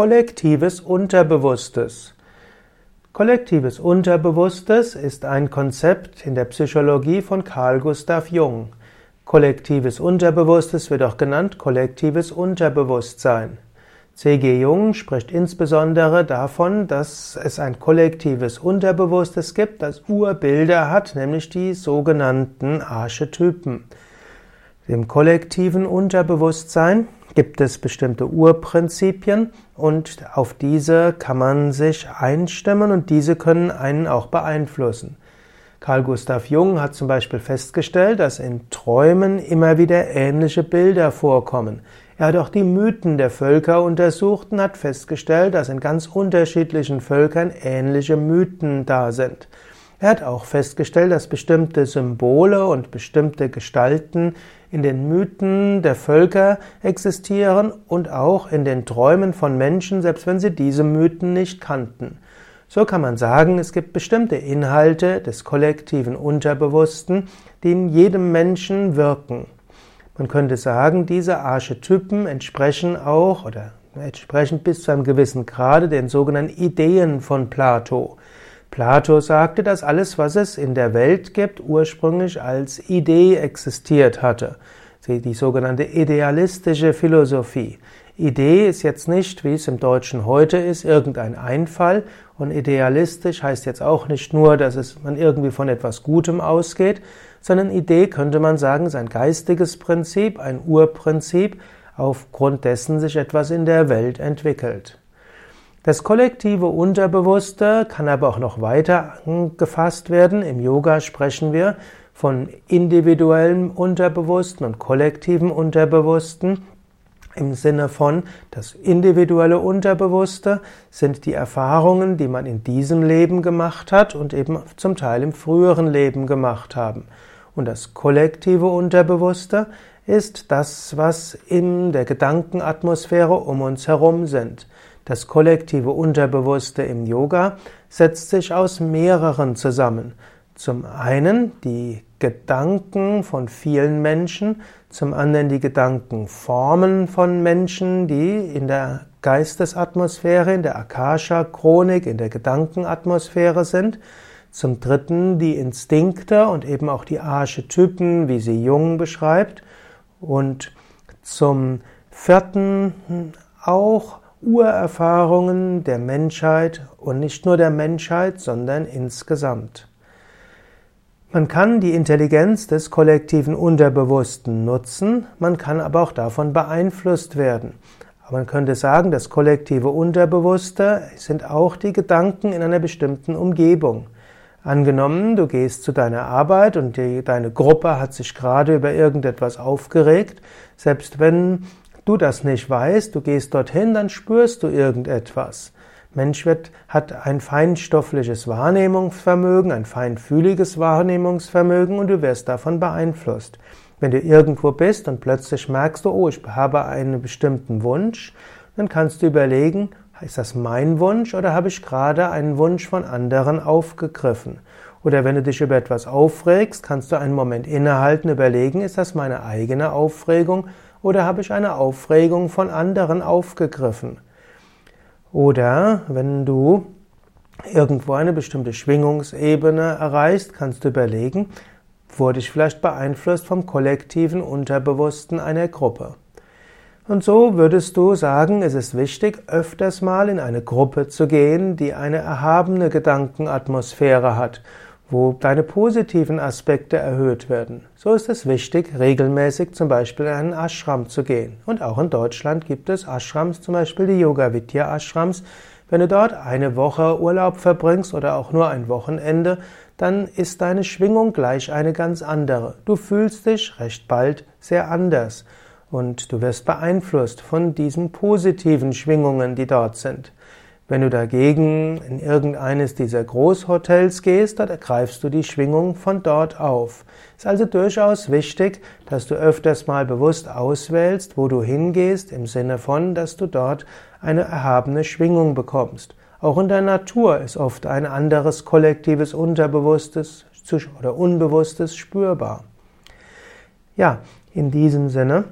Kollektives Unterbewusstes. Kollektives Unterbewusstes ist ein Konzept in der Psychologie von Carl Gustav Jung. Kollektives Unterbewusstes wird auch genannt kollektives Unterbewusstsein. C.G. Jung spricht insbesondere davon, dass es ein kollektives Unterbewusstes gibt, das Urbilder hat, nämlich die sogenannten Archetypen. Im kollektiven Unterbewusstsein gibt es bestimmte Urprinzipien und auf diese kann man sich einstimmen und diese können einen auch beeinflussen. Carl Gustav Jung hat zum Beispiel festgestellt, dass in Träumen immer wieder ähnliche Bilder vorkommen. Er hat auch die Mythen der Völker untersucht und hat festgestellt, dass in ganz unterschiedlichen Völkern ähnliche Mythen da sind. Er hat auch festgestellt, dass bestimmte Symbole und bestimmte Gestalten in den Mythen der Völker existieren und auch in den Träumen von Menschen, selbst wenn sie diese Mythen nicht kannten. So kann man sagen, es gibt bestimmte Inhalte des kollektiven Unterbewussten, die in jedem Menschen wirken. Man könnte sagen, diese Archetypen entsprechen auch oder entsprechen bis zu einem gewissen Grade den sogenannten Ideen von Plato. Plato sagte, dass alles, was es in der Welt gibt, ursprünglich als Idee existiert hatte. Die sogenannte idealistische Philosophie. Idee ist jetzt nicht, wie es im Deutschen heute ist, irgendein Einfall. Und idealistisch heißt jetzt auch nicht nur, dass es, man irgendwie von etwas Gutem ausgeht, sondern Idee könnte man sagen, ist ein geistiges Prinzip, ein Urprinzip, aufgrund dessen sich etwas in der Welt entwickelt. Das kollektive Unterbewusste kann aber auch noch weiter gefasst werden. Im Yoga sprechen wir von individuellem Unterbewussten und kollektivem Unterbewussten. Im Sinne von, das individuelle Unterbewusste sind die Erfahrungen, die man in diesem Leben gemacht hat und eben zum Teil im früheren Leben gemacht haben. Und das kollektive Unterbewusste ist das, was in der Gedankenatmosphäre um uns herum sind. Das kollektive Unterbewusste im Yoga setzt sich aus mehreren zusammen. Zum einen die Gedanken von vielen Menschen, zum anderen die Gedankenformen von Menschen, die in der Geistesatmosphäre, in der Akasha-Chronik, in der Gedankenatmosphäre sind. Zum dritten die Instinkte und eben auch die Archetypen, wie sie Jung beschreibt. Und zum vierten auch Urerfahrungen der Menschheit und nicht nur der Menschheit, sondern insgesamt. Man kann die Intelligenz des kollektiven Unterbewussten nutzen, man kann aber auch davon beeinflusst werden. Aber man könnte sagen, das kollektive Unterbewusste sind auch die Gedanken in einer bestimmten Umgebung. Angenommen, du gehst zu deiner Arbeit und die, deine Gruppe hat sich gerade über irgendetwas aufgeregt, selbst wenn du das nicht weißt, du gehst dorthin, dann spürst du irgendetwas. Mensch wird, hat ein feinstoffliches Wahrnehmungsvermögen, ein feinfühliges Wahrnehmungsvermögen und du wirst davon beeinflusst. Wenn du irgendwo bist und plötzlich merkst du, oh, ich habe einen bestimmten Wunsch, dann kannst du überlegen, ist das mein Wunsch oder habe ich gerade einen Wunsch von anderen aufgegriffen? Oder wenn du dich über etwas aufregst, kannst du einen Moment innehalten, überlegen, ist das meine eigene Aufregung oder habe ich eine Aufregung von anderen aufgegriffen? Oder wenn du irgendwo eine bestimmte Schwingungsebene erreichst, kannst du überlegen, wurde ich vielleicht beeinflusst vom kollektiven Unterbewussten einer Gruppe. Und so würdest du sagen, es ist wichtig, öfters mal in eine Gruppe zu gehen, die eine erhabene Gedankenatmosphäre hat wo deine positiven Aspekte erhöht werden. So ist es wichtig, regelmäßig zum Beispiel in einen Ashram zu gehen. Und auch in Deutschland gibt es Ashrams, zum Beispiel die Yoga Vidya Ashrams. Wenn du dort eine Woche Urlaub verbringst oder auch nur ein Wochenende, dann ist deine Schwingung gleich eine ganz andere. Du fühlst dich recht bald sehr anders und du wirst beeinflusst von diesen positiven Schwingungen, die dort sind. Wenn du dagegen in irgendeines dieser Großhotels gehst, dann ergreifst du die Schwingung von dort auf. Es ist also durchaus wichtig, dass du öfters mal bewusst auswählst, wo du hingehst, im Sinne von, dass du dort eine erhabene Schwingung bekommst. Auch in der Natur ist oft ein anderes kollektives Unterbewusstes oder Unbewusstes spürbar. Ja, in diesem Sinne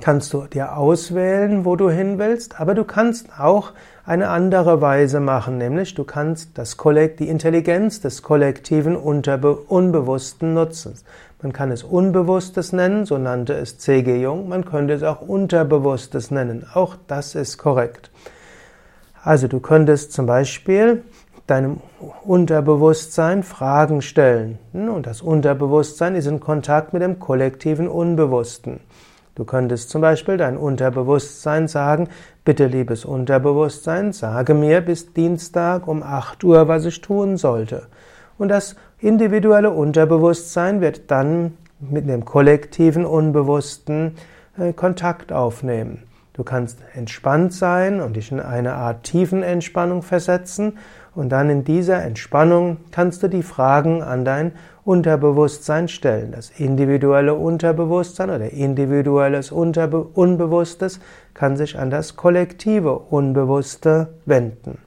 kannst du dir auswählen, wo du hin willst, aber du kannst auch eine andere Weise machen, nämlich du kannst das Kollekt, die Intelligenz des kollektiven Unterbe Unbewussten nutzen. Man kann es Unbewusstes nennen, so nannte es C.G. Jung, man könnte es auch Unterbewusstes nennen, auch das ist korrekt. Also du könntest zum Beispiel deinem Unterbewusstsein Fragen stellen und das Unterbewusstsein ist in Kontakt mit dem kollektiven Unbewussten. Du könntest zum Beispiel dein Unterbewusstsein sagen, bitte liebes Unterbewusstsein, sage mir bis Dienstag um 8 Uhr, was ich tun sollte. Und das individuelle Unterbewusstsein wird dann mit dem kollektiven Unbewussten äh, Kontakt aufnehmen. Du kannst entspannt sein und dich in eine Art tiefen Entspannung versetzen und dann in dieser Entspannung kannst du die Fragen an dein Unterbewusstsein stellen. Das individuelle Unterbewusstsein oder individuelles Unterbe Unbewusstes kann sich an das kollektive Unbewusste wenden.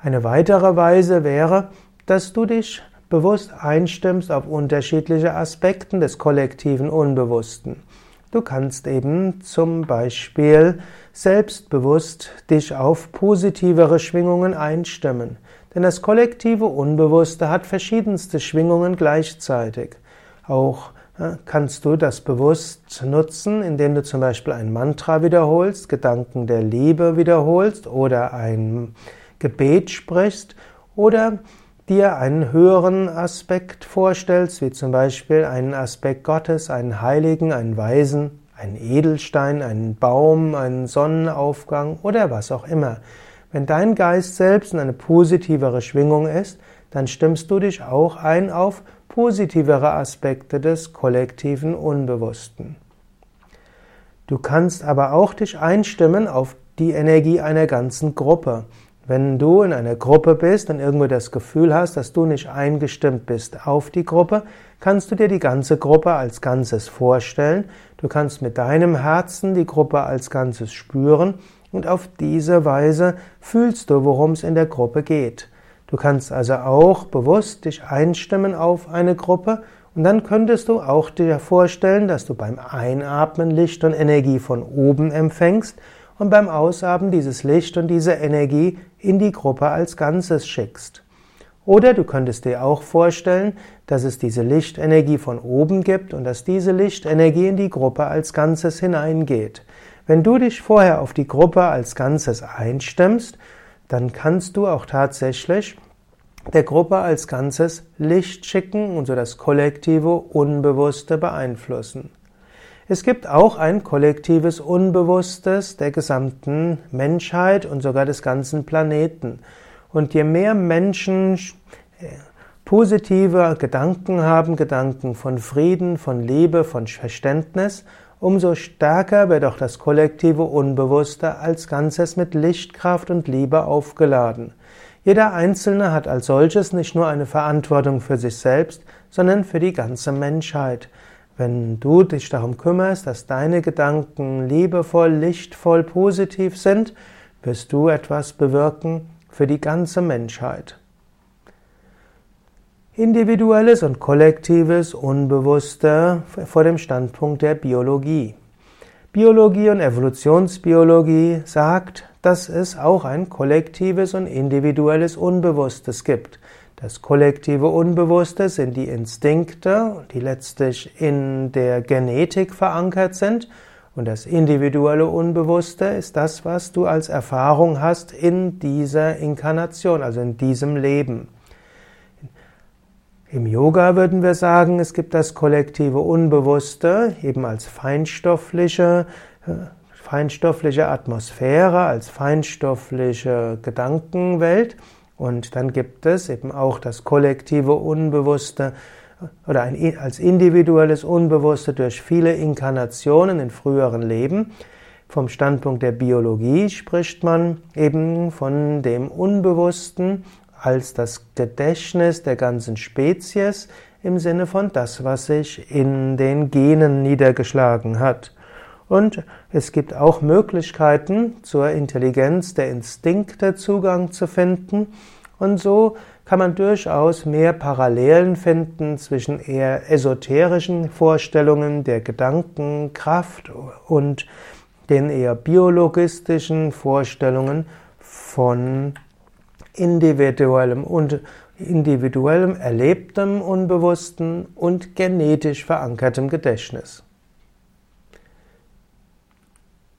Eine weitere Weise wäre, dass du dich bewusst einstimmst auf unterschiedliche Aspekte des kollektiven Unbewussten. Du kannst eben zum Beispiel selbstbewusst dich auf positivere Schwingungen einstimmen. Denn das kollektive Unbewusste hat verschiedenste Schwingungen gleichzeitig. Auch kannst du das bewusst nutzen, indem du zum Beispiel ein Mantra wiederholst, Gedanken der Liebe wiederholst oder ein Gebet sprichst oder dir einen höheren Aspekt vorstellst, wie zum Beispiel einen Aspekt Gottes, einen Heiligen, einen Weisen, einen Edelstein, einen Baum, einen Sonnenaufgang oder was auch immer. Wenn dein Geist selbst in eine positivere Schwingung ist, dann stimmst du dich auch ein auf positivere Aspekte des kollektiven Unbewussten. Du kannst aber auch dich einstimmen auf die Energie einer ganzen Gruppe. Wenn du in einer Gruppe bist und irgendwo das Gefühl hast, dass du nicht eingestimmt bist auf die Gruppe, kannst du dir die ganze Gruppe als Ganzes vorstellen. Du kannst mit deinem Herzen die Gruppe als Ganzes spüren und auf diese Weise fühlst du, worum es in der Gruppe geht. Du kannst also auch bewusst dich einstimmen auf eine Gruppe und dann könntest du auch dir vorstellen, dass du beim Einatmen Licht und Energie von oben empfängst und beim Ausatmen dieses Licht und diese Energie in die Gruppe als Ganzes schickst. Oder du könntest dir auch vorstellen, dass es diese Lichtenergie von oben gibt und dass diese Lichtenergie in die Gruppe als Ganzes hineingeht. Wenn du dich vorher auf die Gruppe als Ganzes einstimmst, dann kannst du auch tatsächlich der Gruppe als Ganzes Licht schicken und so das kollektive Unbewusste beeinflussen. Es gibt auch ein kollektives Unbewusstes der gesamten Menschheit und sogar des ganzen Planeten. Und je mehr Menschen äh, positive Gedanken haben, Gedanken von Frieden, von Liebe, von Verständnis, umso stärker wird auch das kollektive Unbewusste als Ganzes mit Lichtkraft und Liebe aufgeladen. Jeder Einzelne hat als solches nicht nur eine Verantwortung für sich selbst, sondern für die ganze Menschheit. Wenn du dich darum kümmerst, dass deine Gedanken liebevoll, lichtvoll, positiv sind, wirst du etwas bewirken für die ganze Menschheit. Individuelles und kollektives Unbewusste vor dem Standpunkt der Biologie. Biologie und Evolutionsbiologie sagt, dass es auch ein kollektives und individuelles Unbewusstes gibt. Das kollektive Unbewusste sind die Instinkte, die letztlich in der Genetik verankert sind. Und das individuelle Unbewusste ist das, was du als Erfahrung hast in dieser Inkarnation, also in diesem Leben. Im Yoga würden wir sagen, es gibt das kollektive Unbewusste eben als feinstoffliche, feinstoffliche Atmosphäre, als feinstoffliche Gedankenwelt. Und dann gibt es eben auch das kollektive Unbewusste oder ein, als individuelles Unbewusste durch viele Inkarnationen in früheren Leben. Vom Standpunkt der Biologie spricht man eben von dem Unbewussten als das Gedächtnis der ganzen Spezies im Sinne von das, was sich in den Genen niedergeschlagen hat. Und es gibt auch Möglichkeiten, zur Intelligenz der Instinkte Zugang zu finden. Und so kann man durchaus mehr Parallelen finden zwischen eher esoterischen Vorstellungen der Gedankenkraft und den eher biologistischen Vorstellungen von individuellem und individuellem erlebtem Unbewussten und genetisch verankertem Gedächtnis.